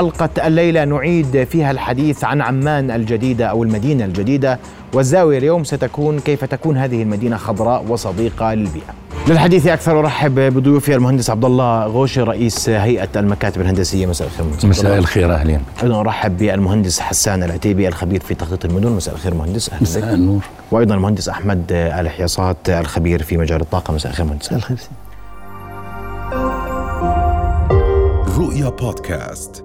حلقة الليلة نعيد فيها الحديث عن عمان الجديدة أو المدينة الجديدة. والزاوية اليوم ستكون كيف تكون هذه المدينة خضراء وصديقة للبيئة. للحديث أكثر أرحب بضيوفي المهندس عبد الله غوشي رئيس هيئة المكاتب الهندسية. مساء الخير مساء الخير أهلين أيضا أرحب بالمهندس حسان العتيبي الخبير في تخطيط المدن. مساء الخير مهندس أهلا. مساء النور. وأيضا المهندس أحمد الحياصات الخبير في مجال الطاقة. مساء الخير مهندس. مساء الخير. رؤيا بودكاست.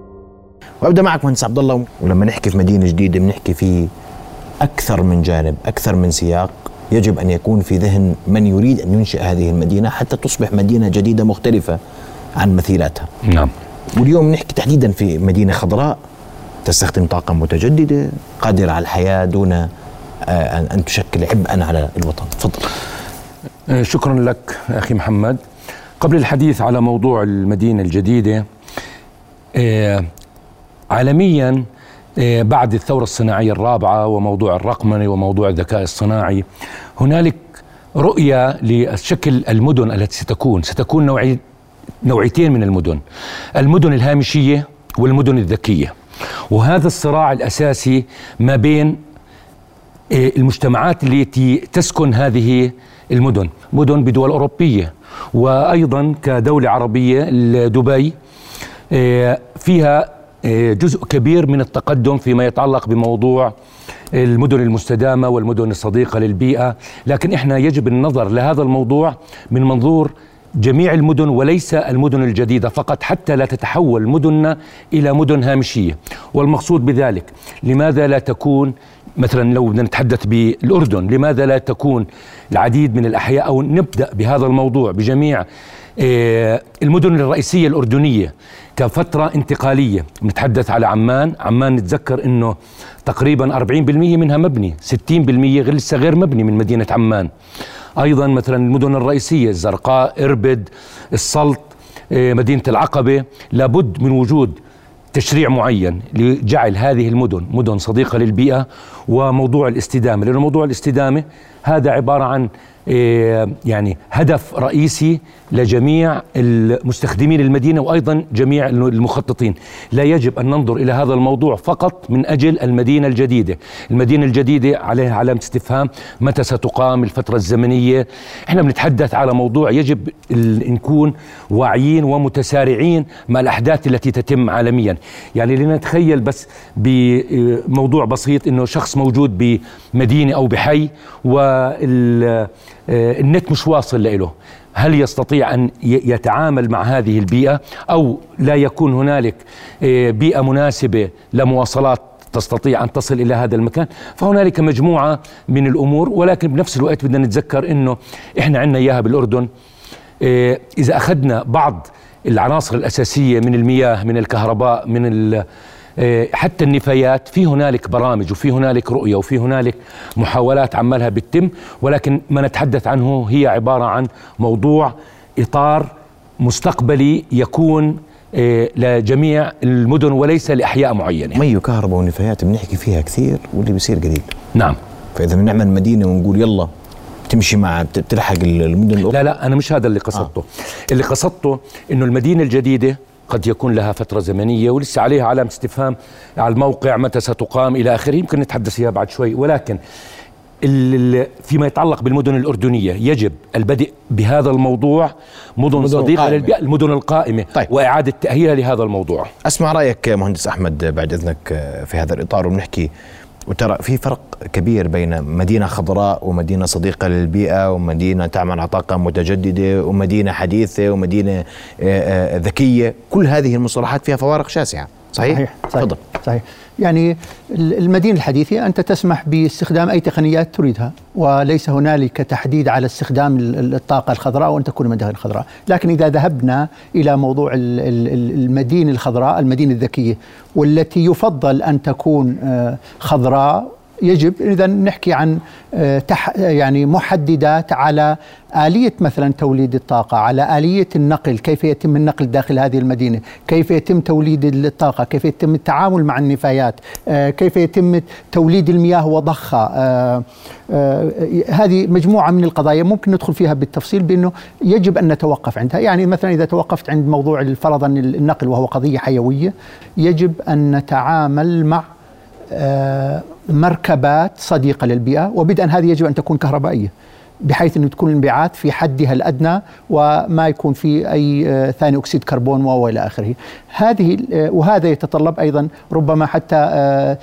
وأبدأ معك مهندس عبد الله. ولما نحكي في مدينة جديدة بنحكي في أكثر من جانب أكثر من سياق. يجب أن يكون في ذهن من يريد أن ينشئ هذه المدينة حتى تصبح مدينة جديدة مختلفة عن مثيلاتها. نعم. واليوم نحكي تحديدا في مدينة خضراء. تستخدم طاقة متجددة قادرة على الحياة دون آه، أن تشكل عبئا على الوطن. تفضل. آه، شكرا لك أخي محمد. قبل الحديث على موضوع المدينة الجديدة آه، عالميا آه، بعد الثورة الصناعية الرابعة وموضوع الرقمنة وموضوع الذكاء الصناعي هنالك رؤية لشكل المدن التي ستكون. ستكون نوعي نوعيتين من المدن المدن الهامشية والمدن الذكية. وهذا الصراع الأساسي ما بين آه، المجتمعات التي تسكن هذه المدن مدن بدول أوروبية وأيضا كدولة عربية دبي آه، فيها جزء كبير من التقدم فيما يتعلق بموضوع المدن المستدامة والمدن الصديقة للبيئة. لكن إحنا يجب النظر لهذا الموضوع من منظور جميع المدن وليس المدن الجديدة فقط حتى لا تتحول مدننا إلى مدن هامشية. والمقصود بذلك لماذا لا تكون مثلا لو بدنا نتحدث بالأردن لماذا لا تكون العديد من الأحياء أو نبدأ بهذا الموضوع بجميع آه، المدن الرئيسية الأردنية كفترة انتقالية. نتحدث على عمان. عمان نتذكر أنه تقريبا 40% منها مبني 60% لسه غير مبني من مدينة عمان. أيضا مثلا المدن الرئيسية الزرقاء إربد السلط آه، مدينة العقبة لابد من وجود تشريع معين لجعل هذه المدن مدن صديقة للبيئة وموضوع الاستدامة. لأن موضوع الاستدامة هذا عبارة عن يعني هدف رئيسي لجميع المستخدمين المدينة وأيضا جميع المخططين. لا يجب أن ننظر إلى هذا الموضوع فقط من أجل المدينة الجديدة. المدينة الجديدة عليها علامة استفهام. متى ستقام الفترة الزمنية؟ إحنا بنتحدث على موضوع يجب نكون واعيين ومتسارعين مع الأحداث التي تتم عالميا. يعني لنتخيل بس بموضوع بسيط إنه شخص موجود بمدينة أو بحي وال النت مش واصل له هل يستطيع أن يتعامل مع هذه البيئة؟ أو لا يكون هنالك آه، بيئة مناسبة لمواصلات تستطيع أن تصل إلى هذا المكان؟ فهنالك مجموعة من الأمور ولكن بنفس الوقت بدنا نتذكر أنه إحنا عندنا إياها بالأردن. آه، إذا أخذنا بعض العناصر الأساسية من المياه من الكهرباء من آه، حتى النفايات في هنالك برامج وفي هنالك رؤية وفي هنالك محاولات عمالها بتتم ولكن ما نتحدث عنه هي عبارة عن موضوع إطار مستقبلي يكون آه، لجميع المدن وليس لأحياء معينة. مي وكهرباء ونفايات بنحكي فيها كثير واللي بيصير قليل نعم. فإذا بنعمل مدينة ونقول يلا بتمشي مع بتلحق المدن الأخرى. لا لا أنا مش هذا اللي قصدته. آه. اللي قصدته إنه المدينة الجديدة قد يكون لها فترة زمنية ولسه عليها علامة استفهام على الموقع متى ستقام إلى آخره. يمكن نتحدث فيها بعد شوي. ولكن فيما يتعلق بالمدن الأردنية يجب البدء بهذا الموضوع مدن صديقة للبيئة المدن القائمة طيب. وإعادة تأهيلها لهذا الموضوع. أسمع رأيك مهندس أحمد بعد إذنك في هذا الإطار ونحكي وترى في فرق كبير بين مدينة خضراء ومدينة صديقة للبيئة ومدينة تعمل على طاقة متجددة ومدينة حديثة ومدينة آه، آه، ذكية. كل هذه المصطلحات فيها فوارق شاسعة. صحيح؟ صحيح. صحيح, صحيح. يعني المدينة الحديثة أنت تسمح باستخدام أي تقنيات تريدها وليس هنالك تحديد على استخدام الطاقة الخضراء وأن تكون مدينة خضراء لكن إذا ذهبنا إلى موضوع المدينة الخضراء المدينة الذكية والتي يفضل أن تكون آه، خضراء يجب. إذا نحكي عن آه، يعني محددات على آلية مثلا توليد الطاقة على آلية النقل كيف يتم النقل داخل هذه المدينة كيف يتم توليد الطاقة كيف يتم التعامل مع النفايات آه، كيف يتم توليد المياه وضخها آه، هذه مجموعة من القضايا ممكن ندخل فيها بالتفصيل بأنه يجب أن نتوقف عندها. يعني مثلا إذا توقفت عند موضوع فرضا النقل وهو قضية حيوية يجب أن نتعامل مع مركبات صديقة للبيئة وبدءا هذه يجب أن تكون كهربائية بحيث أن تكون الانبعاث في حدها الأدنى وما يكون في أي آه، ثاني أكسيد كربون والى آخره. هذه آه، وهذا يتطلب أيضا ربما حتى آه،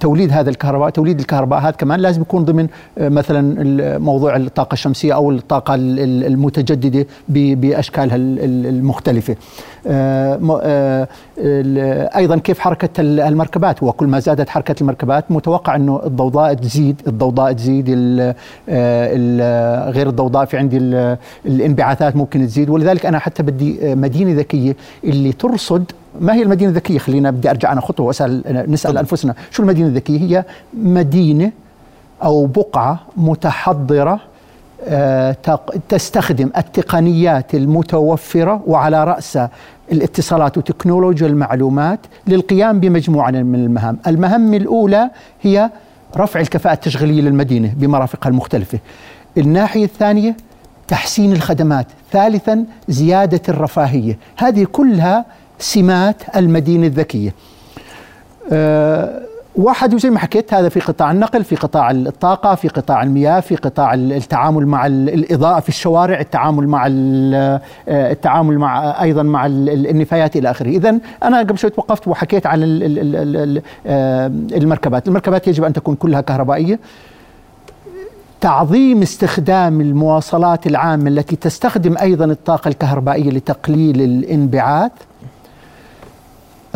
توليد هذا الكهرباء توليد الكهرباء هذا كمان لازم يكون ضمن مثلا موضوع الطاقة الشمسية أو الطاقة المتجددة بأشكالها المختلفة. أيضا كيف حركة المركبات؟ وكل ما زادت حركة المركبات متوقع إنه الضوضاء تزيد الضوضاء تزيد غير الضوضاء في عندي الانبعاثات ممكن تزيد. ولذلك أنا حتى بدي مدينة ذكية اللي ترصد ما هي المدينة الذكية؟ خلينا بدي أرجع أنا خطوة وأسأل نسأل طبعا. أنفسنا. شو المدينة الذكية؟ هي مدينة أو بقعة متحضرة آه، تستخدم التقنيات المتوفرة وعلى رأسها الاتصالات وتكنولوجيا المعلومات للقيام بمجموعة من المهام. المهام الأولى هي رفع الكفاءة التشغيلية للمدينة بمرافقها المختلفة. الناحية الثانية تحسين الخدمات. ثالثا زيادة الرفاهية. هذه كلها سمات المدينة الذكية. أه واحد وزي ما حكيت هذا في قطاع النقل في قطاع الطاقة في قطاع المياه في قطاع التعامل مع الإضاءة في الشوارع التعامل مع آه، التعامل مع أيضا مع النفايات إلى آخره. إذا أنا قبل شوي توقفت وحكيت على آه، المركبات. المركبات يجب أن تكون كلها كهربائية. تعظيم استخدام المواصلات العامة التي تستخدم أيضا الطاقة الكهربائية لتقليل الانبعاث.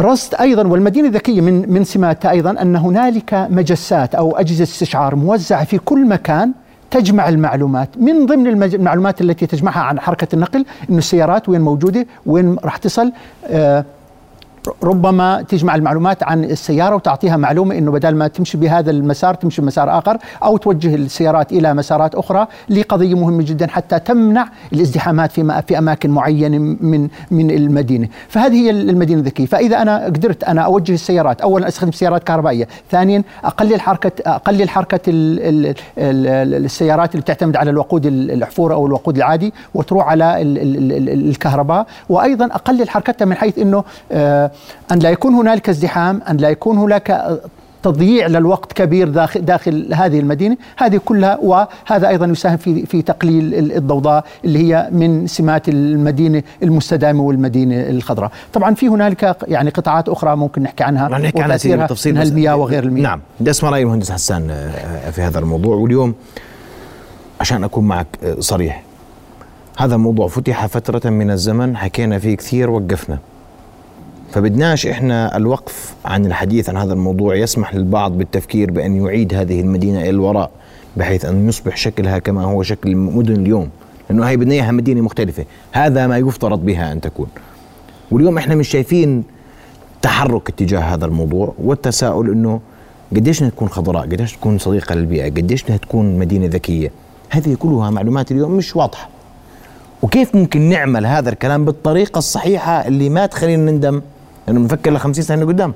رصد أيضا والمدينة الذكية من من سماتها أيضا أن هنالك مجسات أو أجهزة استشعار موزعة في كل مكان تجمع المعلومات. من ضمن المعلومات التي تجمعها عن حركة النقل إنه السيارات وين موجودة وين راح تصل آه ربما تجمع المعلومات عن السيارة وتعطيها معلومة أنه بدل ما تمشي بهذا المسار تمشي بمسار آخر أو توجه السيارات إلى مسارات أخرى لقضية مهمة جدا حتى تمنع الازدحامات في في أماكن معينة من من المدينة. فهذه هي المدينة الذكية فإذا أنا قدرت أنا أوجه السيارات أولا أستخدم سيارات كهربائية ثانيا أقلل حركة أقلل حركة ال ال ال السيارات اللي بتعتمد على الوقود الحفور أو الوقود العادي وتروح على الكهرباء وأيضا أقلل حركتها من حيث أنه آه أن لا يكون هنالك ازدحام أن لا يكون هناك تضييع للوقت كبير داخل داخل هذه المدينة، هذه كلها وهذا أيضا يساهم في في تقليل الضوضاء اللي هي من سمات المدينة المستدامة والمدينة الخضراء، طبعا في هنالك يعني قطاعات أخرى ممكن نحكي عنها نحكي عنها بالتفصيل من المياه وغير المياه. نعم، بدي اسمع رأي المهندس حسان آه، في هذا الموضوع. واليوم عشان أكون معك آه، صريح هذا الموضوع فتح فترة من الزمن حكينا فيه كثير وقفنا. فبدناش إحنا الوقف عن الحديث عن هذا الموضوع يسمح للبعض بالتفكير بأن يعيد هذه المدينة إلى الوراء بحيث أن يصبح شكلها كما هو شكل المدن اليوم لأنه هي بدنا إياها مدينة مختلفة. هذا ما يفترض بها أن تكون. واليوم إحنا مش شايفين تحرك اتجاه هذا الموضوع والتساؤل إنه قديش انها تكون خضراء قديش تكون صديقة للبيئة قديش انها تكون مدينة ذكية. هذه كلها معلومات اليوم مش واضحة. وكيف ممكن نعمل هذا الكلام بالطريقة الصحيحة اللي ما تخلينا نندم لأنه بنفكر ل 50 سنه قدام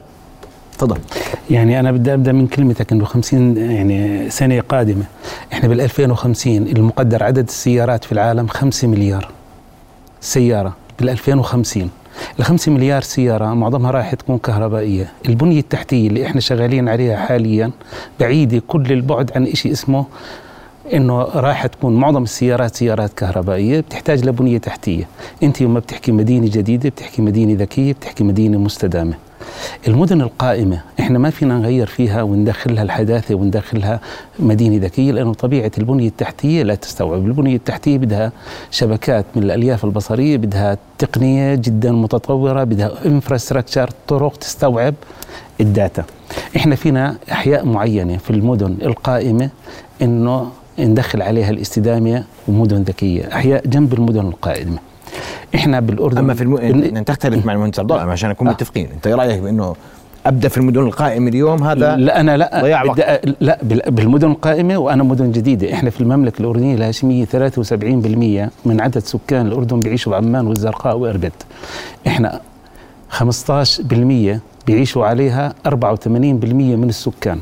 تفضل. يعني أنا بدي أبدأ من كلمتك إنه 50 يعني سنة قادمة. إحنا بال 2050 المقدر عدد السيارات في العالم 5 مليار سيارة. بال 2050 ال 5 مليار سيارة معظمها راح تكون كهربائية. البنية التحتية اللي إحنا شغالين عليها حاليا بعيدة كل البعد عن شيء اسمه إنه راح تكون معظم السيارات سيارات كهربائية بتحتاج لبنية تحتية. أنت يوم ما بتحكي مدينة جديدة بتحكي مدينة ذكية بتحكي مدينة مستدامة. المدن القائمة إحنا ما فينا نغير فيها وندخلها الحداثة وندخلها مدينة ذكية لأنه طبيعة البنية التحتية لا تستوعب. البنية التحتية بدها شبكات من الألياف البصرية بدها تقنية جدا متطورة بدها infrastructure طرق تستوعب ال data. إحنا فينا أحياء معينة في المدن القائمة إنه ندخل عليها الاستدامه ومدن ذكية. احياء جنب المدن القائمة. إحنا بالأردن أما في الم... بن... تختلف مع المهندس عبد الله عشان نكون آه. متفقين. أنت رأيك بأنه أبدأ في المدن القائمة اليوم؟ هذا لا أنا لا. ضياع أ- لا بال- بالمدن القائمة وأنا مدن جديدة. إحنا في المملكة الأردنية الهاشمية 73% من عدد سكان الأردن بيعيشوا بعمان والزرقاء واربد إحنا 15% بيعيشوا عليها 84% من السكان.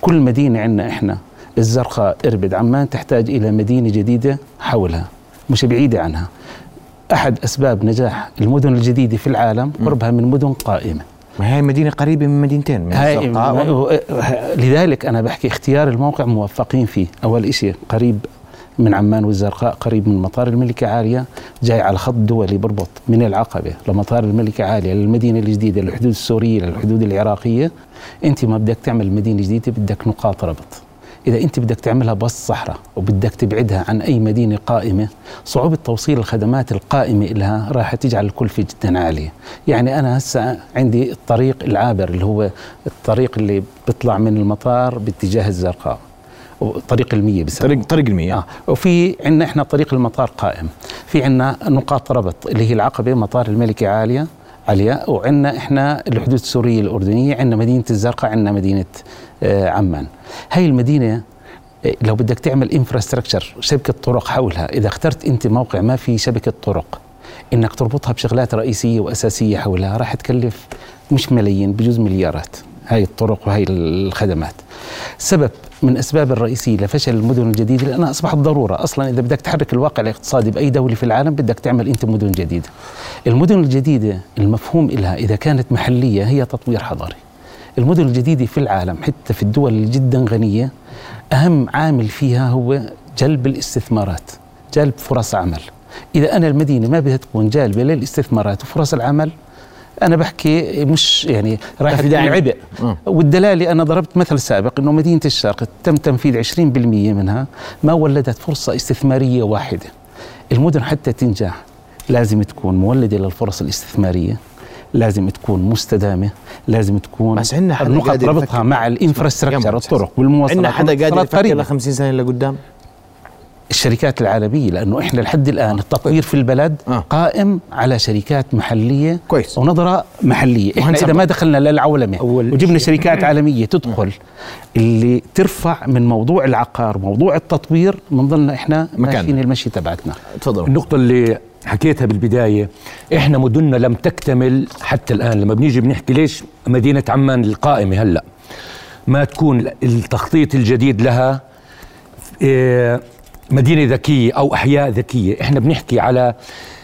كل مدينة عندنا إحنا الزرقاء إربد. عمان تحتاج إلى مدينة جديدة حولها مش بعيدة عنها. أحد أسباب نجاح المدن الجديدة في العالم قربها من مدن قائمة. ما هي مدينة قريبة من مدينتين من هاي الزرقاء و- لذلك أنا بحكي اختيار الموقع موفقين فيه. أول إشي قريب من عمان والزرقاء قريب من مطار الملكة عالية جاي على خط دولي بربط من العقبة لمطار الملكة عالية للمدينة الجديدة للحدود السورية للحدود العراقية. أنت ما بدك تعمل مدينة جديدة بدك نقاط ربط. إذا أنت بدك تعملها بس صحراء وبدك تبعدها عن أي مدينة قائمة صعوبة توصيل الخدمات القائمة لها راح تجعل الكلفة جدا عالية. يعني أنا هسه عندي الطريق العابر اللي هو الطريق اللي بيطلع من المطار باتجاه الزرقاء طريق المية بسموه. طريق طريق المياه آه. وفي عندنا إحنا طريق المطار قائم. في عندنا نقاط ربط اللي هي العقبة مطار الملكة عالية عليا وعندنا إحنا الحدود السورية الأردنية عندنا مدينة الزرقاء عندنا مدينة آه عمان. هاي المدينة آه، لو بدك تعمل انفراستراكشر شبكة طرق حولها إذا اخترت أنت موقع ما في شبكة طرق إنك تربطها بشغلات رئيسية وأساسية حولها راح تكلف مش ملايين بجوز مليارات. هاي الطرق وهي الخدمات. سبب من أسباب الرئيسية لفشل المدن الجديدة لأنها أصبحت ضرورة. أصلا إذا بدك تحرك الواقع الاقتصادي بأي دولة في العالم بدك تعمل أنت مدن جديدة. المدن الجديدة المفهوم لها إذا كانت محلية هي تطوير حضاري. المدن الجديدة في العالم حتى في الدول اللي جدا غنية أهم عامل فيها هو جلب الاستثمارات جلب فرص عمل. إذا أنا المدينة ما بدها تكون جالبة للاستثمارات وفرص العمل أنا بحكي مش يعني داعي. عبء. والدلالة أنا ضربت مثل سابق إنه مدينة الشرق تم تنفيذ 20% منها ما ولدت فرصة استثمارية واحدة المدن حتى تنجح لازم تكون مولدة للفرص الاستثمارية لازم تكون مستدامة لازم تكون بس عندنا حدا قادر ربطها. مع الإنفراستراكشر. الطرق والمواصلات عندنا حدا قادر يفكر. ل 50 سنة لقدام الشركات العالمية لأنه إحنا لحد الآن التطوير في البلد آه. قائم على شركات محلية كويس. ونظرة محلية إحنا. إذا ما دخلنا للعولمة وجبنا شركات عالمية تدخل اللي ترفع من موضوع العقار موضوع التطوير بنضلنا إحنا. ماشيين المشي تبعتنا تفضل النقطة اللي حكيتها بالبداية إحنا مدننا لم تكتمل حتى الآن لما بنيجي بنحكي ليش مدينة عمان القائمة هلأ ما تكون التخطيط الجديد لها إيه، مدينة ذكية أو أحياء ذكية. إحنا بنحكي على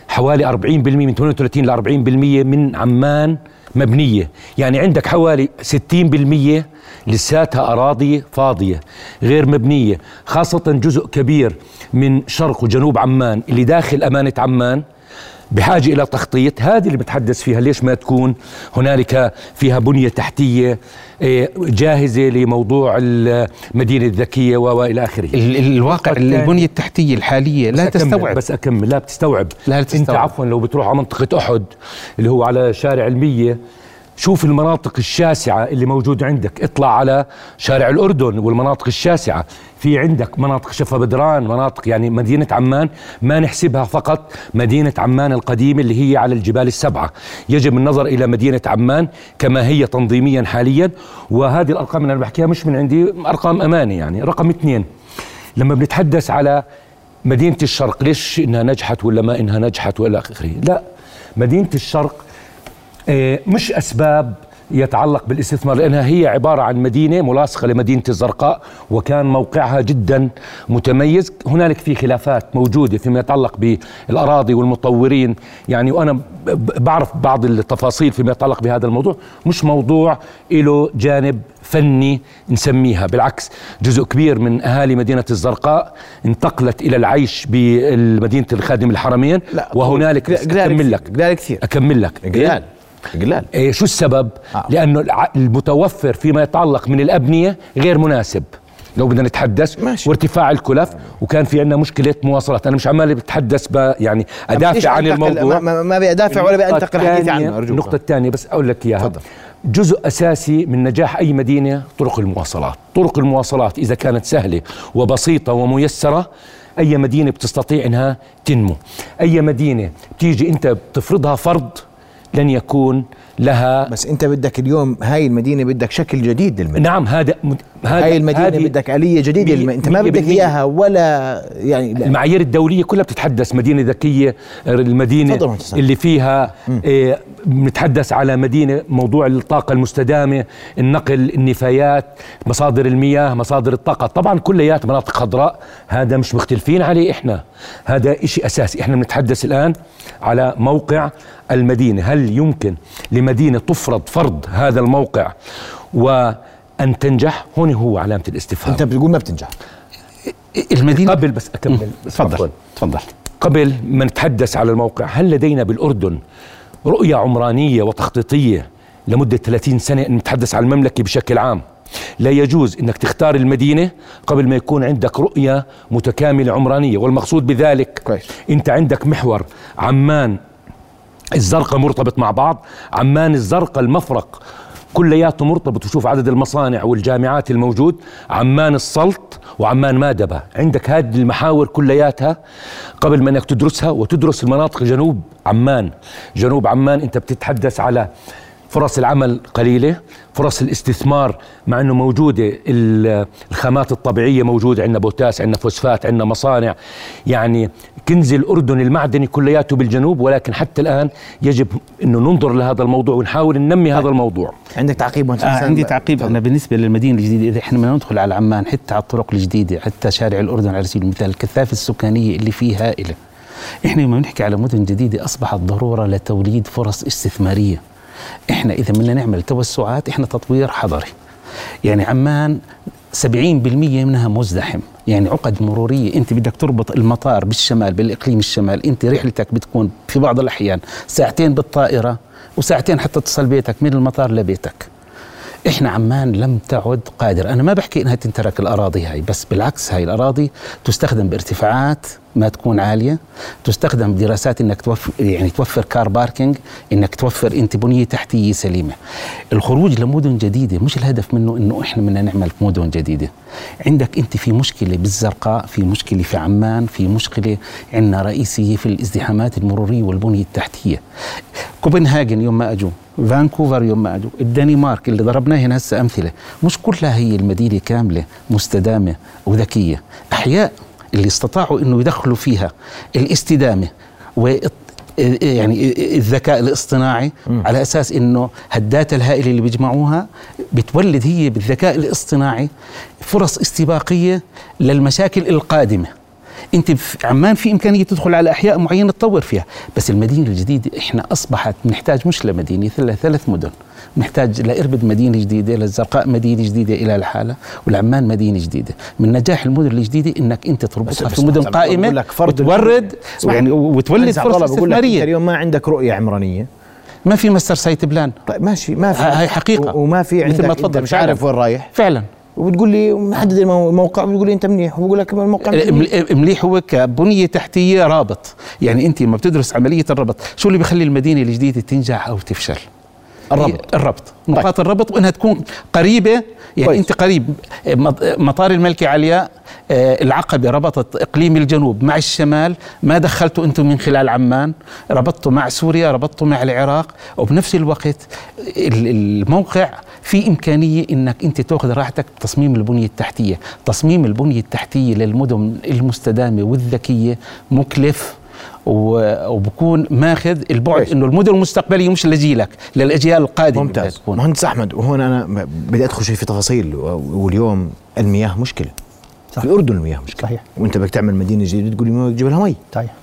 حوالي 40% من 38 ل 40% من عمان مبنية. يعني عندك حوالي 60% لساتها أراضي فاضية غير مبنية خاصة جزء كبير من شرق وجنوب عمان اللي داخل أمانة عمان. بحاجة إلى تخطيط هذه اللي بتحدث فيها ليش ما تكون هنالك فيها بنية تحتية إيه، جاهزة لموضوع المدينة الذكية وإلى آخره. ال- ال- الواقع البنية التحتية الحالية لا بس أكمل تستوعب. بس أكمل لا بتستوعب. لا أنت تستوعب. عفوا لو بتروح على منطقة أحد اللي هو على شارع المية شوف المناطق الشاسعة اللي موجودة عندك. اطلع على شارع الأردن والمناطق الشاسعة. في عندك مناطق شفا بدران مناطق يعني مدينة عمان. ما نحسبها فقط مدينة عمان القديمة اللي هي على الجبال السبعة. يجب النظر إلى مدينة عمان كما هي تنظيميا حاليا. وهذه الأرقام اللي أنا بحكيها مش من عندي أرقام أمانة يعني رقم اثنين. لما بنتحدث على مدينة الشرق ليش إنها نجحت ولا ما إنها نجحت وإلى آخره؟ لا مدينة الشرق مش أسباب يتعلق بالاستثمار لأنها هي عبارة عن مدينة ملاصقة لمدينة الزرقاء وكان موقعها جدا متميز. هنالك في خلافات موجودة فيما يتعلق بالأراضي والمطورين. يعني وأنا بعرف بعض التفاصيل فيما يتعلق بهذا الموضوع. مش موضوع له جانب فني نسميها بالعكس جزء كبير من أهالي مدينة الزرقاء انتقلت إلى العيش بمدينة الخادم الحرمين. وهنالك أكمل لك. أكمل لك. قلال إيه شو السبب؟ آه. لأنه المتوفر فيما يتعلق من الأبنية غير مناسب لو بدنا نتحدث ماشي. وارتفاع الكلف وكان في عندنا مشكلة مواصلات أنا مش عمال بتحدث ب- يعني ليش أدافع عن الموضوع ما, ما, بيدافع ولا بينتقل حديثي عنه أرجوك النقطة الثانية بس أقول لك إياها تفضل. جزء أساسي من نجاح أي مدينة طرق المواصلات طرق المواصلات إذا كانت سهلة وبسيطة وميسرة أي مدينة بتستطيع أنها تنمو أي مدينة بتيجي أنت بتفرضها فرض لن يكون لها بس انت بدك اليوم هاي المدينة بدك شكل جديد للمدينة نعم هذا هذا هاي المدينة هذه بدك آلية جديدة مية- الم... انت ما بدك. إياها ولا يعني لا. المعايير الدولية كلها بتتحدث المدينة تفضل مهندس. اللي فيها إيه، بنتحدث على مدينة موضوع الطاقة المستدامة النقل النفايات مصادر المياه مصادر الطاقة. طبعا كليات مناطق خضراء هذا مش مختلفين عليه إحنا. هذا إشي أساسي. إحنا بنتحدث الآن على موقع المدينة. هل يمكن لمدينة تفرض فرض هذا الموقع وأن تنجح؟ هون هو علامة الاستفهام. أنت بتقول ما بتنجح. المدينة؟ قبل بس عفواً. تفضل. تفضل. قبل ما نتحدث على الموقع هل لدينا بالأردن رؤية عمرانية وتخطيطية لمدة 30 سنة نتحدث عن المملكة بشكل عام لا يجوز أنك تختار المدينة قبل ما يكون عندك رؤية متكاملة عمرانية والمقصود بذلك كويس. أنت عندك محور عمان الزرقاء مرتبط مع بعض عمان الزرقاء المفرق كلياته مرتبط وشوف عدد المصانع والجامعات الموجود. عمان السلط وعمان مادبة عندك هذه المحاور كلياتها قبل ما إنك تدرسها وتدرس المناطق جنوب عمان. جنوب عمان أنت بتتحدث على فرص العمل قليلة فرص الاستثمار مع أنه موجودة ال- الخامات الطبيعية موجودة عندنا بوتاس عندنا فوسفات عندنا مصانع. يعني كنز الأردن المعدني كلياته بالجنوب ولكن حتى الآن يجب أنه ننظر لهذا الموضوع ونحاول ننمي هذا الموضوع. عندك تعقيب آه؟ عندي تعقيب. أنا بالنسبة للمدينة الجديدة إذا إحنا بدنا ندخل على عمان حتى على الطرق الجديدة حتى شارع الأردن على سبيل المثال الكثافة السكانية اللي فيه هائله إحنا لما بنحكي على مدن جديدة أصبحت ضرورة لتوليد فرص استثمارية. إحنا إذا بدنا نعمل توسعات إحنا تطوير حضري. يعني عمان 70% منها مزدحم. يعني عقد مرورية. أنت بدك تربط المطار بالشمال بالإقليم الشمال. أنت رحلتك بتكون في بعض الأحيان ساعتين بالطائرة وساعتين حتى تصل بيتك من المطار لبيتك. إحنا عمان لم تعد قادر أنا ما بحكي إنها تنترك الأراضي هاي بس بالعكس هاي الأراضي تستخدم بارتفاعات ما تكون عالية. تستخدم بدراسات إنك توفر يعني توفر car parking إنك توفر انت بنيه تحتية سليمة. الخروج لمدن جديدة مش الهدف منه إنه إحنا بدنا نعمل مدن جديدة. عندك أنت في مشكلة بالزرقاء في مشكلة في عمان في مشكلة عندنا رئيسية في الازدحامات المرورية والبنية التحتية. كوبنهاجن يوم ما أجوا فانكوفر يوم ما أجوا الدنمارك اللي ضربناه هنا هسه أمثلة. مش كلها هي المدينة كاملة مستدامة وذكية. أحياء اللي استطاعوا إنه يدخلوا فيها الاستدامة و يعني الذكاء الاصطناعي على أساس إنه هالداتا الهائلة اللي بيجمعوها بتولد هي بالذكاء الاصطناعي فرص استباقية للمشاكل القادمة. انت في عمان في إمكانية تدخل على أحياء معينة تطور فيها. بس المدينة الجديدة إحنا أصبحت نحتاج مش لمدينة ثلاث مدن. نحتاج لإربد مدينة جديدة للزرقاء مدينة جديدة إلى لحالها ولعمان مدينة جديدة. من نجاح المدن الجديدة إنك أنت تربطها بس في مدن قائمة لك فرد وتورد. يعني وتولد فرص استثمارية. اليوم ما عندك رؤية عمرانية. ما في master site plan. طيب ماشي. ما في. هاي حقيقة. وما في مثل عندك ما أنت تفضل مش. عارف وين رايح. فعلا. وبتقول لي محدد المو- الموقع وبتقول لي أنت منيح وبقول لك الموقع منيح. مل- مليح هو كبنية تحتية رابط يعني أنت لما بتدرس عملية الربط شو اللي بيخلي المدينة الجديدة تنجح أو تفشل الربط. الربط نقاط الربط وإنها تكون قريبة يعني كويس. كويس. أنت قريب مط- مطار الملكه علياء آه، العقبة ربطت إقليم الجنوب مع الشمال ما دخلتوا أنتم من خلال عمان ربطتوا مع سوريا ربطتوا مع العراق وبنفس الوقت ال- الموقع في إمكانية إنك أنت تأخذ راحتك بتصميم البنية التحتية تصميم البنية التحتية للمدن المستدامة والذكية مكلف وبكون ماخذ البعد. إنه المدن المستقبلية مش لجيلك للاجيال القادمة ممتاز تكون. مهندس أحمد وهون أنا بدي أدخل شوي في تفاصيل واليوم المياه مشكلة صح. في الأردن المياه مشكلة صحيح. وأنت بدك تعمل مدينة جديدة تقول لي تجيب لها مي صحيح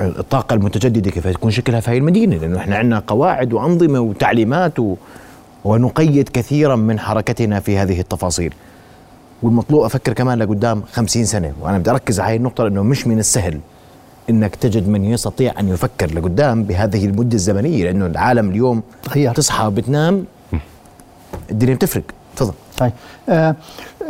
الطاقة المتجددة كيف تكون شكلها في هاي المدينة لأنه إحنا عندنا قواعد وأنظمة وتعليمات و... ونقيد كثيرا من حركتنا في هذه التفاصيل والمطلوب أفكر كمان لقدام خمسين سنة وأنا بدي أركز على هاي النقطة لأنه مش من السهل إنك تجد من يستطيع أن يفكر لقدام بهذه المدة الزمنية لأنه العالم اليوم تغير. تصحى وبتنام الدنيا بتفرق. تفضل. طيب. آه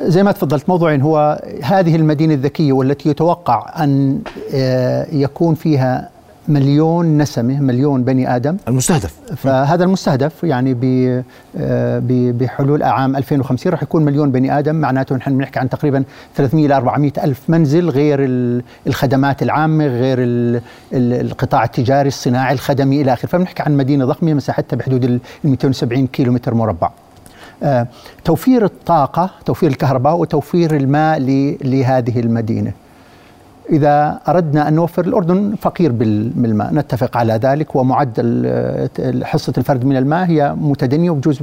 زي ما تفضلت موضوعين هو هذه المدينة الذكية والتي يتوقع أن آه يكون فيها مليون نسمة مليون بني آدم. المستهدف. فهذا المستهدف يعني ب- آه، ب- بحلول عام 2050 راح يكون مليون بني آدم. معناته نحن بنحكي عن تقريبا 300 إلى 400 ألف منزل غير ال- الخدمات العامة غير ال- ال- القطاع التجاري الصناعي الخدمي إلى آخره. فبنحكي عن مدينة ضخمة مساحتها بحدود ال 270 كيلومتر مربع. آه، توفير الطاقة توفير الكهرباء وتوفير الماء ل- لهذه المدينة. إذا أردنا أن نوفر الأردن فقير بال- بالماء. نتفق على ذلك ومعدل حصة الفرد من الماء هي متدنية وبجوز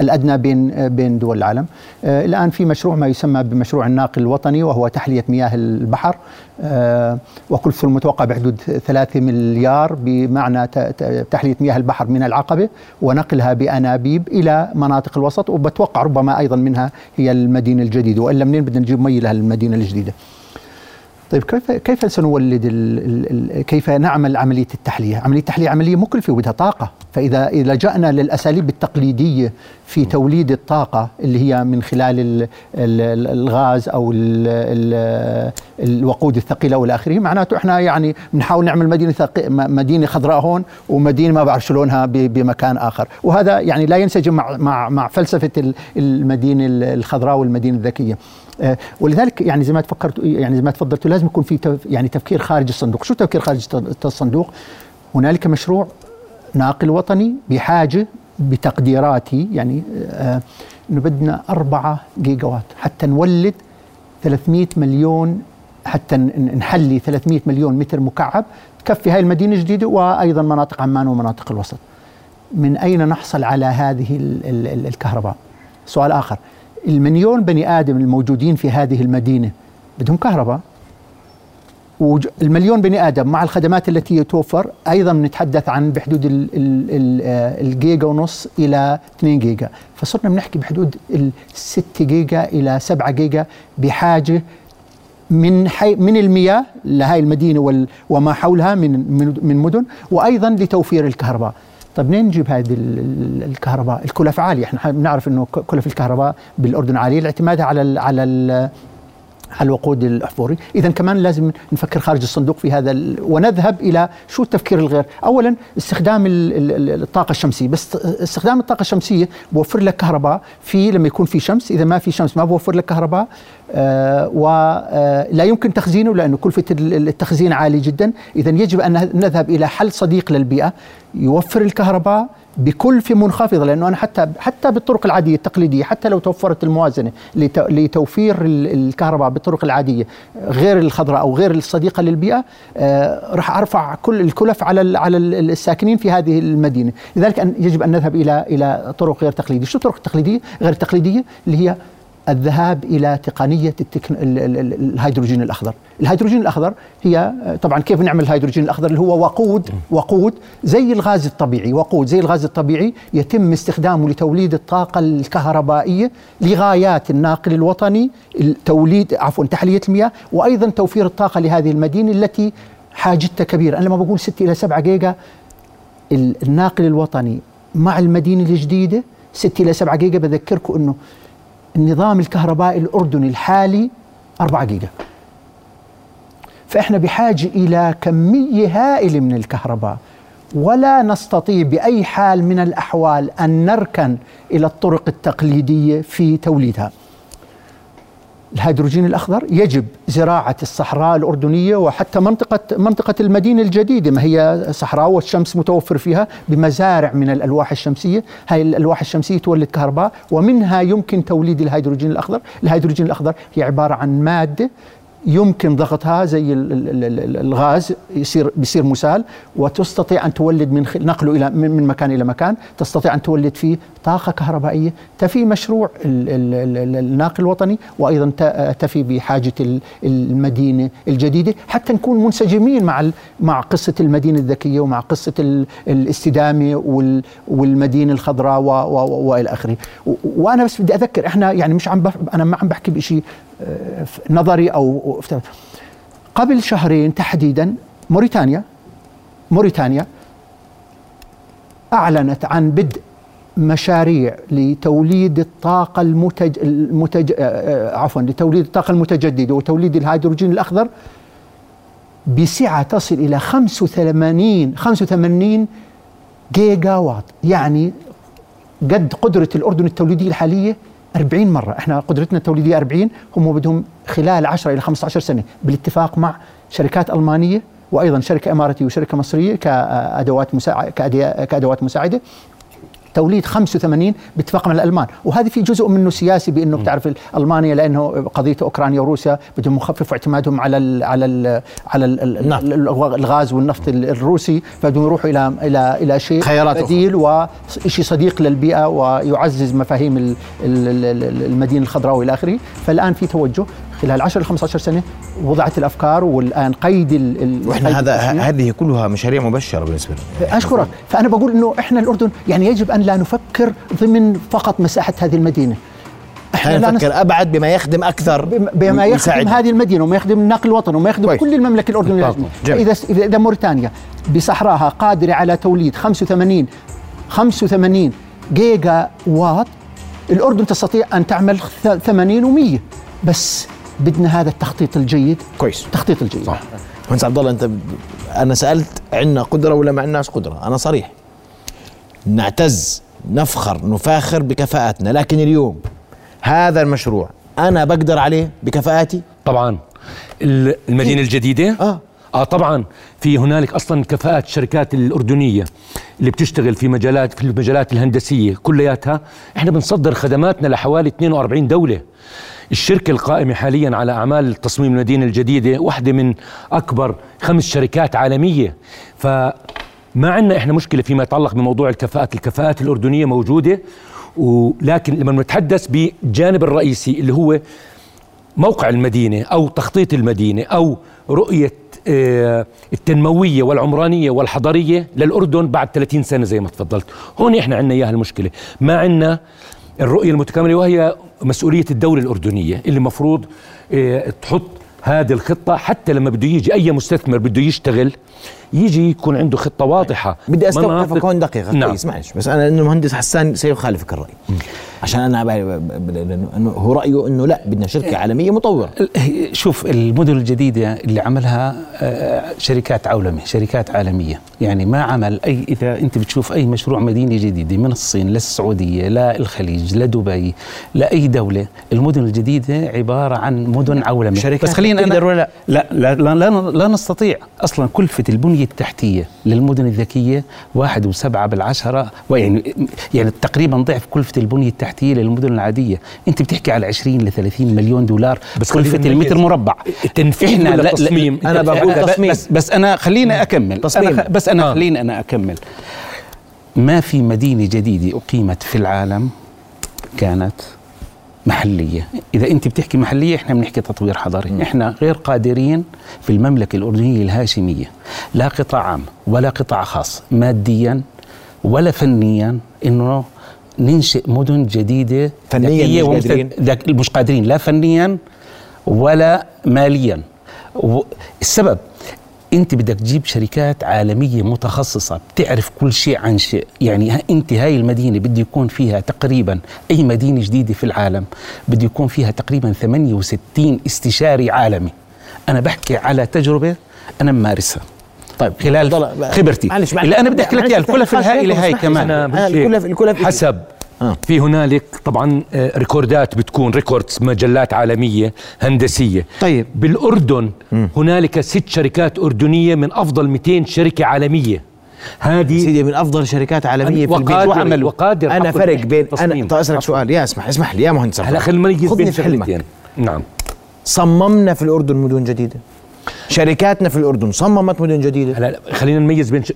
الأدنى بين بين دول العالم. آه، الآن في مشروع ما يسمى بمشروع الناقل الوطني وهو تحلية مياه البحر. آه، وكلفته المتوقع بحدود 3 مليار بمعنى تحلية مياه البحر من العقبة ونقلها بأنابيب إلى مناطق الوسط وبتوقع ربما أيضا منها هي المدينة الجديدة. وإلا منين بدنا نجيب مي لها المدينة الجديدة. طيب كيف كيف سنولد ال ال ال كيف نعمل عملية التحلية؟ عملية التحلية عملية مكلفه وبدها طاقة، فإذا إذا لجانا للأساليب التقليدية في توليد الطاقة اللي هي من خلال ال ال الغاز أو ال ال الوقود الثقيلة وإلى آخره، معناته إحنا يعني بنحاول نعمل مدينة مدينة خضراء هون ومدينة ما بعرف شو لونها بمكان آخر، وهذا يعني لا ينسجم مع مع مع فلسفة ال- المدينة الخضراء والمدينة الذكية. آه، ولذلك يعني زي ما تفكرت يعني زي ما تفضلتوا لازم يكون في يعني تفكير خارج الصندوق، شو تفكير خارج الصندوق؟ هنالك مشروع ناقل وطني بحاجة بتقديراتي يعني انه بدنا 4 جيجا وات حتى نولد 300 مليون حتى نحلي 300 مليون متر مكعب تكفي هاي المدينة الجديدة وأيضا مناطق عمان ومناطق الوسط. من أين نحصل على هذه ال- ال- ال- الكهرباء؟ سؤال آخر المليون بني آدم الموجودين في هذه المدينة بدهم كهرباء. وج- المليون بني آدم مع الخدمات التي توفر أيضا نتحدث عن بحدود ال ال ال آه، الجيجا ونص إلى 2 جيجا. فصرنا بنحكي بحدود ال 6 جيجا إلى 7 جيجا بحاجة من حي من المياه لهي المدينة وما حولها من من مدن وأيضا لتوفير الكهرباء. طيب منين نجيب هذه ال- ال- الكهرباء؟ الكلف عاليه، إحنا بنعرف إنه كلف الكهرباء بالأردن عالية، الاعتماد على ال على ال على الوقود الاحفوري، اذا كمان لازم نفكر خارج الصندوق في هذا ونذهب إلى شو التفكير الغير؟ اولا استخدام ال- ال- ال- الطاقة الشمسية، بس استخدام الطاقة الشمسية بوفر لك كهرباء في لما يكون في شمس، إذا ما في شمس ما بوفر لك كهرباء. آه ولا يمكن تخزينه لأنه كلفة ال- التخزين عالي جدا، اذا يجب أن نذهب إلى حل صديق للبيئة. يوفر الكهرباء. بكلفة منخفضة لأنه أنا حتى حتى بالطرق العادية التقليدية حتى لو توفرت الموازنة لت- لتوفير ال- الكهرباء بالطرق العادية غير الخضراء أو غير الصديقة للبيئة آه راح أرفع كل الكلف على على ال- الساكنين في هذه المدينة. لذلك يجب أن نذهب إلى إلى طرق غير تقليدية. شو الطرق التقليدية؟ غير التقليدية اللي هي الذهاب إلى تقنية. الهيدروجين الأخضر، الهيدروجين الأخضر هي طبعا كيف نعمل الهيدروجين الأخضر؟ اللي هو وقود وقود زي الغاز الطبيعي، وقود زي الغاز الطبيعي يتم استخدامه لتوليد الطاقة الكهربائية لغايات الناقل الوطني توليد عفوا تحلية المياه وأيضا توفير الطاقة لهذه المدينة التي حاجتها كبيرة، أنا لما بقول 6 إلى 7 جيجا. ال- الناقل الوطني مع المدينة الجديدة 6 إلى 7 جيجا بذكركم إنه النظام الكهربائي الأردني الحالي 4 جيجا. فإحنا بحاجة إلى كمية هائلة من الكهرباء. ولا نستطيع بأي حال من الأحوال أن نركن إلى الطرق التقليدية في توليدها. الهيدروجين الأخضر يجب زراعة الصحراء الأردنية وحتى منطقه منطقة المدينة الجديدة ما هي صحراء والشمس متوفر فيها بمزارع من الألواح الشمسية، هاي الألواح الشمسية تولد كهرباء ومنها يمكن توليد الهيدروجين الأخضر، الهيدروجين الأخضر هي عبارة عن مادة يمكن ضغطها زي ال- ال- ال- الغاز يصير بيصير مسال وتستطيع أن تولد من نقله إلى من مكان إلى مكان تستطيع أن تولد فيه طاقة كهربائية تفي مشروع ال- ال- ال- الناقل الوطني وأيضا تفي بحاجة ال- المدينة الجديدة حتى نكون منسجمين مع مع قصة المدينة الذكية ومع قصة ال- الاستدامة وال- والمدينة الخضراء وإلى آخره. وأنا بس بدي أذكر إحنا يعني مش عم أنا ما عم بحكي بشيء نظري أو. قبل شهرين تحديدا موريتانيا موريتانيا أعلنت عن بدء مشاريع لتوليد الطاقة المتج... المتج... آه، آه، عفوا لتوليد الطاقة المتجددة وتوليد الهيدروجين الأخضر بسعة تصل إلى 85 85 جيجا واط يعني قد قدرة الأردن التوليدية الحالية 40 مرة. إحنا قدرتنا التوليدية 40 هم بدهم خلال 10 إلى 15 سنة. بالاتفاق مع شركات ألمانية وأيضا شركة إماراتية وشركة مصرية كأدوات مساعدة كأدوات مساعدة. توليد 85 باتفاق مع الألمان. وهذا في جزء منه سياسي بأنه بتعرف ألمانيا لأنه قضية أوكرانيا وروسيا بدهم يخففوا اعتمادهم على ال على ال على ال نعم. الغاز والنفط الروسي فبدهم يروحوا إلى إلى إلى شيء خيارات بديل وشيء صديق للبيئة ويعزز مفاهيم ال- ال- ال- المدينة الخضراء وإلى آخره. فالآن في توجه. خلال 10 ل 15 سنة وضعت الأفكار والآن قيد ال- وإحنا هذا. هذه كلها مشاريع مبشرة بالنسبة لنا أشكرك فأنا بقول إنه إحنا الأردن يعني يجب أن لا نفكر ضمن فقط مساحة هذه المدينة إحنا لا نفكر أبعد بما يخدم أكثر بم- بما يخدم ويساعد. هذه المدينة وما يخدم النقل الوطني وما يخدم. كل المملكة الأردنية. إذا اذا موريتانيا بصحراها قادرة على توليد 85 85 جيجا واط الأردن تستطيع أن تعمل ث- 80 و100 بس بدنا هذا التخطيط الجيد. كويس. التخطيط الجيد. صح. مهندس عبد الله انت ب- أنا سألت عندنا قدرة ولا ما عندناش قدرة؟ أنا صريح. نعتز نفخر نفاخر بكفاءاتنا لكن اليوم هذا المشروع أنا بقدر عليه بكفاءاتي؟ طبعا. ال- المدينة الجديدة؟ آه. آه طبعا. في هنالك أصلا كفاءات الشركات الأردنية اللي بتشتغل في مجالات في المجالات الهندسية كلياتها. إحنا بنصدر خدماتنا لحوالي 42 دولة. الشركة القائمة حاليا على أعمال تصميم المدينة الجديدة واحدة من أكبر خمس شركات عالمية. فما عندنا إحنا مشكلة فيما يتعلق بموضوع الكفاءات. الكفاءات الأردنية موجودة ولكن لما نتحدث بالجانب الرئيسي اللي هو موقع المدينة أو تخطيط المدينة أو رؤية آه، التنموية والعمرانية والحضرية للأردن بعد 30 سنة زي ما تفضلت. هون إحنا عندنا إياها المشكلة. ما عندنا الرؤية المتكاملة وهي مسؤولية الدولة الأردنية اللي مفروض آه، تحط هذه الخطة حتى لما بده يجي أي مستثمر بده يشتغل يجي يكون عنده خطة واضحة. بدي استوقفك هون دقيقه نعم. كويس معلش. بس أنا إنه المهندس حسان سيخالفك الرأي. عشان أنا هو رأيه إنه لا بدنا شركة عالمية مطورة. شوف المدن الجديدة اللي عملها آه، شركات عولمة شركات عالمية. يعني ما عمل أي إذا أنت بتشوف أي مشروع مدينة جديدة من الصين للسعودية للخليج لدبي لأي دولة المدن الجديدة عبارة عن مدن عولمة شركات بس خلينا ولا لا؟ لا لا, لا, لا نستطيع. أصلا كلفة البنية التحتية للمدن الذكية واحد وسبعة بالعشرة ويعني يعني تقريبا ضعف كلفة البنية التحتية للمدن العادية أنت بتحكي على 20 ل 30 مليون دولار بس خلينا كلفة. المتر مربع التنفيذ إحنا ولا لا- لا- التصميم؟ أنا بقول تصميم. بس بس أنا خليني أكمل تصميم. أنا بس أنا آه. خليني أنا أكمل ما في مدينة جديدة أقيمت في العالم كانت محلية. إذا أنت بتحكي محلية إحنا بنحكي تطوير حضري إحنا غير قادرين في المملكة الأردنية الهاشمية لا قطاع عام ولا قطاع خاص ماديا ولا فنيا إنه ننشئ مدن جديدة فنياً مش ومست- قادرين؟ ذك- مش قادرين لا فنيا ولا ماليا. و- السبب انت بدك تجيب شركات عالمية متخصصة بتعرف كل شيء عن شيء. يعني انت هاي المدينة بده يكون فيها تقريبا أي مدينة جديدة في العالم بده يكون فيها تقريبا 68 استشاري عالمي. أنا بحكي على تجربة أنا ممارسها. طيب خلال. خبرتي. اللي أنا بدي أحكي لك إياها الكلف الهائلة هاي. كمان. الكلف الكلف حسب. آه. في هنالك طبعا آه، record ات بتكون records مجلات عالمية هندسية. طيب. بالأردن هنالك ست شركات أردنية من أفضل 200 شركة عالمية. هذه سيدي من أفضل شركات عالمية في البيت. وقادر وعملوا وقادر أنا فرق بين. أنا طيب أسألك سؤال. يا اسمح اسمح لي يا مهندس هلا. خلينا نميز بين في حلمك. شغلتين نعم. صممنا في الأردن مدن جديدة. شركاتنا في الأردن صممت مدن جديدة. هلا خلينا نميز بين ش...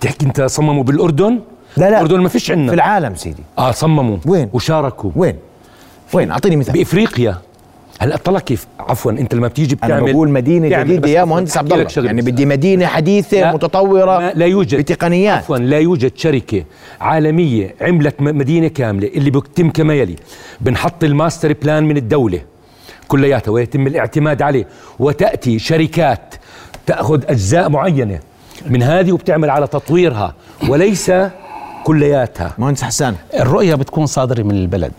بتحكي أنت صمموا بالأردن؟ لا لا. الأردن ما فيش عندنا. في العالم سيدي. آه صمموا. وين؟ وشاركوا. وين؟ وين؟ أعطيني مثال. بإفريقيا. هلا طلع كيف؟ عفوا أنت لما بتيجي أنا بتعمل بقول مدينة جديدة يا مهندس عبد الله. يعني. بدي مدينة حديثة لا، متطورة ما لا يوجد. بتقنيات. عفوا لا يوجد شركة عالمية عملت م- مدينة كاملة اللي بتتم كما يلي. بنحط ال master plan من الدولة كلياتها ويتم الاعتماد عليه. وتأتي شركات تأخذ أجزاء معينة من هذه وبتعمل على تطويرها. وليس كلياتها. مهندس حسان. الرؤية بتكون صادرة من البلد.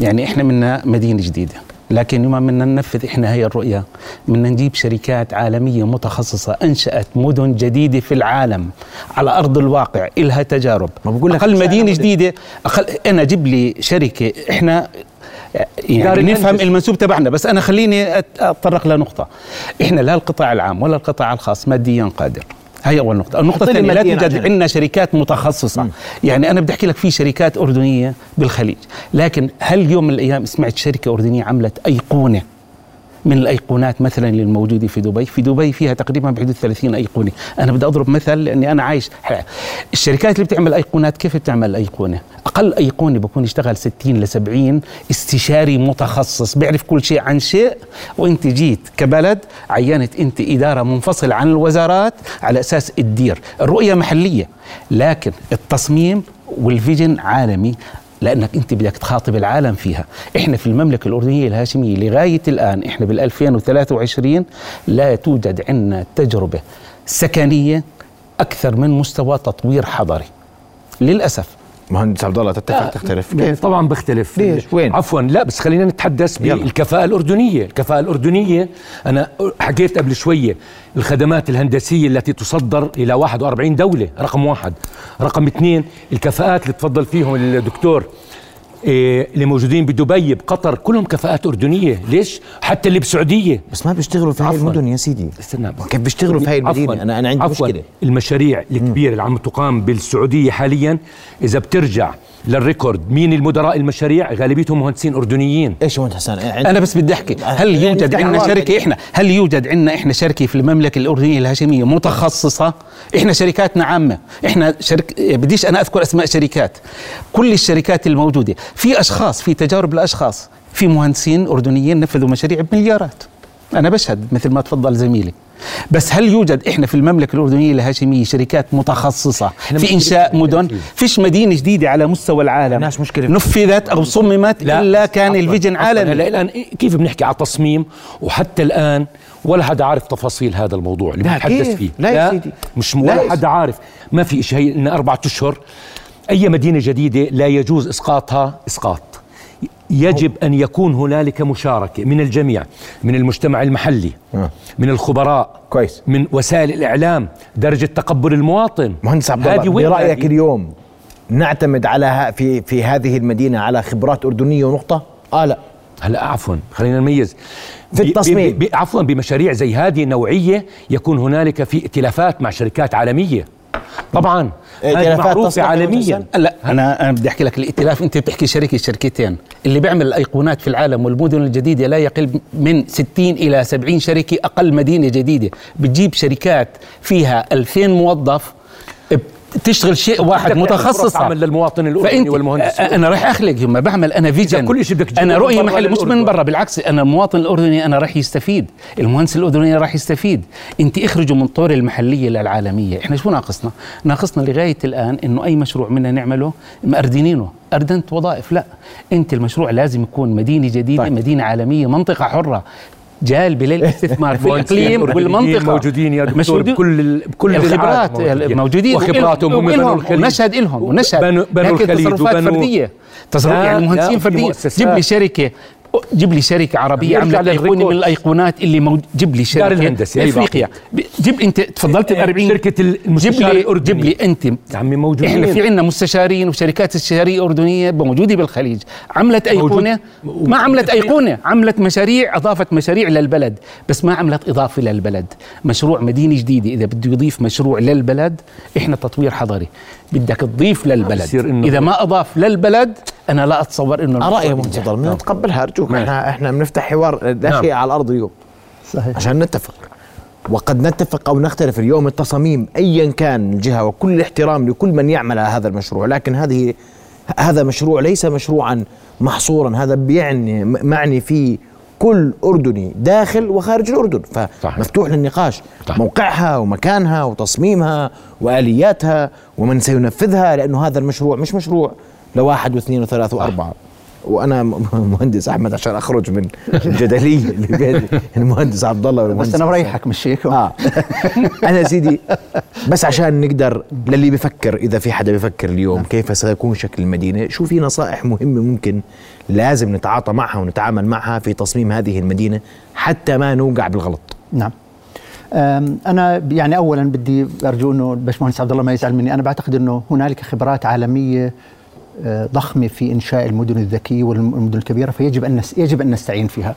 يعني إحنا منا مدينة جديدة. لكن يوم بدنا ننفذ إحنا هي الرؤية بدنا نجيب شركات عالمية متخصصة أنشأت مدن جديدة في العالم على أرض الواقع إلها تجارب. ما بقول لك أقل مدينة أنا جديدة أقل أنا جيب لي شركة إحنا يعني نفهم المنسوب تبعنا. بس أنا خليني أتطرق لنقطة. إحنا لا القطاع العام ولا القطاع الخاص ماديا قادر. هي أول نقطة النقطة الثانية لا توجد. عندنا شركات متخصصة م. يعني أنا بدي أحكي لك في شركات أردنية بالخليج لكن هل يوم من الأيام سمعت شركة أردنية عملت أيقونة من الأيقونات مثلا اللي الموجوده في دبي، في دبي فيها تقريبا بحدود 30 أيقونة، أنا بدي أضرب مثل لأني أنا عايش ح- الشركات اللي بتعمل أيقونات كيف بتعمل أيقونة؟ أقل أيقونة بكون يشتغل 60 ل 70 استشاري متخصص بيعرف كل شيء عن شيء. وأنت جيت كبلد عينت أنت إدارة منفصلة عن الوزارات على أساس تدير، الرؤية محلية لكن التصميم والفيجن عالمي. لأنك أنت بدك تخاطب العالم فيها. إحنا في المملكة الأردنية الهاشمية لغاية الآن إحنا بال 2023 لا توجد عندنا تجربة سكنية أكثر من مستوى تطوير حضري. للأسف. مهندس عبد الله تتفق؟ تختلف؟ كيف طبعا بختلف. ليش؟ وين؟ عفوا لا بس خلينا نتحدث. بالكفاءة الأردنية. الكفاءة الأردنية أنا حكيت قبل شوية الخدمات الهندسية التي تصدر إلى 41 دولة رقم واحد. رقم اثنين الكفاءات اللي تفضل فيهم الدكتور. اللي موجودين بدبي بقطر كلهم كفاءات أردنية. ليش؟ حتى اللي بسعودية. بس ما بيشتغلوا في هاي. المدن يا سيدي. استنى. كيف بيشتغلوا في هاي المدينة؟ عفواً. أنا أنا عندي عفواً. مشكلة. المشاريع الكبيرة اللي عم تقام بالسعودية حاليا إذا بترجع للريكورد مين المدراء المشاريع؟ غالبيتهم مهندسين أردنيين. إيش مهندس؟ حسان أنا بس بدي أحكي. هل يوجد عندنا شركة. إحنا هل يوجد عندنا إحنا شركة في المملكة الأردنية الهاشمية متخصصة؟ إحنا شركاتنا عامة. إحنا شرك بديش أنا أذكر أسماء شركات. كل الشركات الموجودة. في أشخاص في تجارب لاشخاص في مهندسين أردنيين نفذوا مشاريع بمليارات. أنا بشهد مثل ما تفضل زميلي. بس هل يوجد إحنا في المملكة الأردنية الهاشمية شركات متخصصة في إنشاء مدن؟ فيش مدينة جديدة على مستوى العالم؟ مشكلة. نفذت أو صممت إلا كان. الفيجن. عالمي. هلا الآن كيف بنحكي على تصميم وحتى الآن ولا حدا عارف تفاصيل هذا الموضوع اللي لا، بنتحدث؟ فيه. لا يا سيدي. مش لا ولا حدا عارف. ما في شيء هي لنا أربعة أشهر أي مدينة جديدة لا يجوز إسقاطها إسقاط يجب أن يكون هنالك مشاركة من الجميع من المجتمع المحلي آه. من الخبراء كويس. من وسائل الإعلام درجة تقبل المواطن مهندس عبد الله هذه؟ اليوم نعتمد على في في هذه المدينة على خبرات أردنية ونقطة آه لا هلا عفوا خلينا نميز في التصميم. عفوا بمشاريع زي هذه نوعية يكون هنالك في ائتلافات مع شركات عالمية طبعا. تصلح يا عالميا؟ لا. أنا أنا بدي أحكي لك الائتلاف أنت بتحكي شركة شركتين. اللي بيعمل الأيقونات في العالم والمدن الجديدة لا يقل من 60 إلى 70 شركة أقل مدينة جديدة. بتجيب شركات فيها 2000 موظف بتشتغل شيء واحد متخصص عمل للمواطن الأردني فانت والمهندس أنا راح أخلق ما بعمل أنا فيجن. كل شيء بدك أنا رؤيه برا محلي مش من. برا بالعكس أنا المواطن الأردني أنا راح يستفيد. المهندس الأردني راح يستفيد. أنت اخرجوا من طور المحلية للعالمية. إحنا شو ناقصنا؟ ناقصنا لغاية الآن إنه أي مشروع منا نعمله مأردنينه. أردنت وظائف؟ لا. أنت المشروع لازم يكون مدينة جديدة طيب. مدينة عالمية منطقة حرة. جالبة للاستثمار في الإقليم والمنطقة موجودين يا دكتور. بكل بكل الخبرات موجودين. وخبراتهم هم بنوا الخليج. ونشهد إلهم ونشهد بنوا الخليج تصرفات وبنوا فردية. تصرف لا، يعني مهندسين مؤسسات. جيب لي شركة. جيب لي شركة عربية يرجع عملت أيقونة للريكورد. من الأيقونات اللي موج... جيب لي شركة الهندسة، أي إفريقيا. جيب أنت تفضلت ب 40 شركة المستشار الأردني. جيب لي أنت. يا عمي موجودين. إحنا في عندنا مستشارين وشركات استشارية أردنية موجودة بالخليج. عملت أيقونة. موجود. ما عملت أيقونة. عملت مشاريع أضافت مشاريع للبلد. بس ما عملت إضافة للبلد. مشروع مدينة جديدة. إذا بده يضيف مشروع للبلد إحنا تطوير حضري. بدك تضيف للبلد. إذا ما أضاف للبلد أنا لا أتصور إنه ينجح. عبد الله نتقبلها ارجوك نعم. إحنا إحنا بنفتح حوار لا نعم. شيء على الأرض اليوم. صحيح. عشان نتفق. وقد نتفق أو نختلف اليوم التصاميم ايا كان الجهة وكل الاحترام لكل من يعمل على هذا المشروع. لكن هذه هذا مشروع ليس مشروعا محصورا. هذا بيعني معني فيه كل أردني داخل وخارج الأردن. فمفتوح للنقاش. صح. موقعها ومكانها وتصميمها وآلياتها ومن سينفذها لأنه هذا المشروع مش مشروع لواحد واثنين وثلاث وأربعة. وأنا مهندس أحمد عشان أخرج من الجدليه اللي بين المهندس عبد الله بس أنا بريحك مش هيك؟ آه. أنا سيدي بس عشان نقدر للي بفكر إذا في حدا بفكر اليوم كيف سيكون شكل المدينة شو في نصائح مهمة ممكن لازم نتعاطى معها ونتعامل معها في تصميم هذه المدينة حتى ما نوقع بالغلط. نعم. أنا يعني اولا بدي أرجو إنه الباشمهندس عبد الله ما يزعل مني. أنا بعتقد إنه هنالك خبرات عالمية آه، ضخمة في إنشاء المدن الذكية والمدن الكبيرة فيجب أن يجب أن نستعين فيها.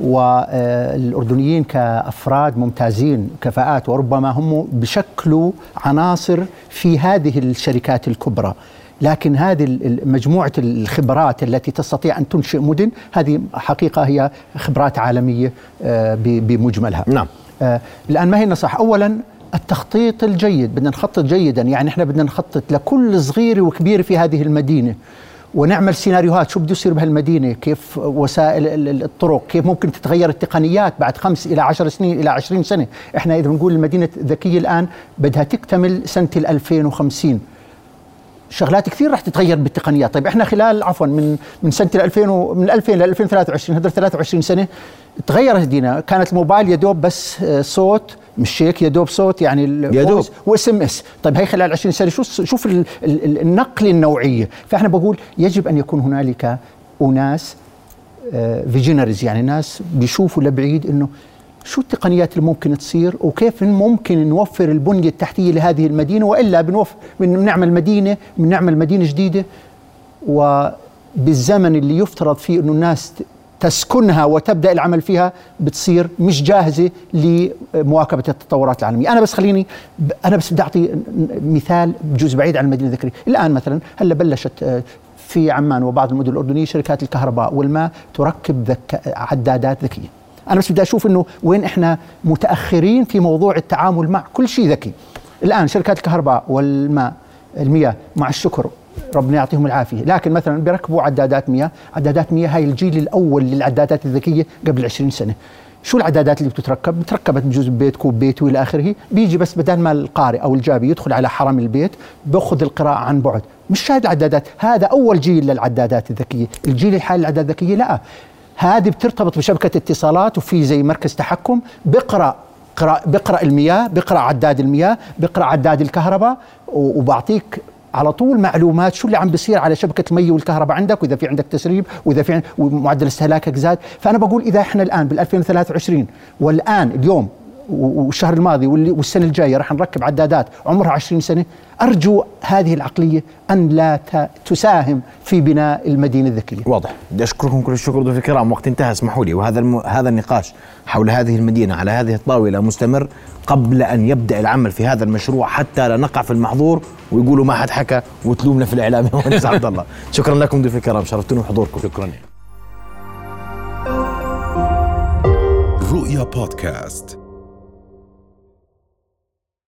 والاردنيين كأفراد ممتازين كفاءات وربما هم بشكلوا عناصر في هذه الشركات الكبرى. لكن هذه مجموعة الخبرات التي تستطيع أن تنشئ مدن هذه حقيقة هي خبرات عالمية آه، بمجملها. نعم. آه الان ما هي النصائح؟ اولا التخطيط الجيد بدنا نخطط جيدا يعني إحنا بدنا نخطط لكل صغيره وكبيره في هذه المدينة. ونعمل سيناريوهات شو بده يصير بهالمدينة؟ كيف وسائل الطرق؟ كيف ممكن تتغير التقنيات بعد خمس إلى عشر سنين إلى عشرين سنة؟ إحنا إذا بنقول المدينة الذكية الآن بدها تكتمل سنة 2050 شغلات كثير رح تتغير بالتقنيات. طيب إحنا خلال عفوا من من سنة 2000 من 2000 ل 2023 هذول 23 سنة تغيرت الدنيا كانت الموبايل يا دوب بس آه، صوت مش هيك؟ يا دوب صوت يعني يا دوب. و SMS طيب هي خلال 20 سنه شو شوف النقله النوعية. فإحنا بقول يجب أن يكون هنالك أناس فيجنريز آه، يعني ناس بيشوفوا لبعيد إنه شو التقنيات اللي ممكن تصير وكيف ممكن نوفر البنية التحتية لهذه المدينة وإلا بنوفر بنعمل مدينة بنعمل مدينة جديدة. وبالزمن اللي يفترض فيه أنه الناس تسكنها وتبدأ العمل فيها بتصير مش جاهزة لمواكبة التطورات العالمية، أنا بس خليني أنا بس بدي أعطي مثال بجزء بعيد عن المدينة الذكرية، الآن مثلا هلأ بلشت آه، في عمان وبعض المدن الأردنية شركات الكهرباء والماء تركب ذك عدادات ذكية. أنا بس بدي أشوف إنه وين إحنا متأخرين في موضوع التعامل مع كل شيء ذكي. الآن شركات الكهرباء والماء المياه مع الشكر ربنا يعطيهم العافية. لكن مثلا بيركبوا عدادات مياه عدادات مياه هاي الجيل الأول للعدادات الذكية قبل 20 سنة. شو العدادات اللي بتتركب؟ بتركبت بجوز ببيت كوب بيت وإلى آخره، بيجي بس بدل ما القارئ أو الجابي يدخل على حرم البيت بيأخذ القراءة عن بعد، مش هذه العدادات، هذا أول جيل للعدادات الذكية، الجيل الحالي للعدادات الذكية لا. هذه بترتبط بشبكة اتصالات وفي زي مركز تحكم. بيقرا بقرأ المياه بقرأ عداد المياه بقرأ عداد الكهرباء وبعطيك على طول معلومات شو اللي عم بيصير على شبكة المي والكهرباء عندك وإذا في عندك تسريب وإذا في معدل استهلاكك زاد. فأنا بقول إذا إحنا الآن بال 2023 والآن اليوم والشهر الماضي والسنة الجاية راح نركب عدادات عمرها 20 سنة أرجو هذه العقلية أن لا تساهم في بناء المدينة الذكية. واضح، بدي أشكركم كل الشكر ضيوف الكرام، وقت انتهى اسمحوا لي وهذا الم... هذا النقاش حول هذه المدينة على هذه الطاولة مستمر قبل أن يبدأ العمل في هذا المشروع حتى لا نقع في المحظور ويقولوا ما حد حكى وتلومنا في الإعلام يا مهندس عبد الله. شكرا لكم ضيوف الكرام، شرفتوني بحضوركم. شكرا. رؤيا بودكاست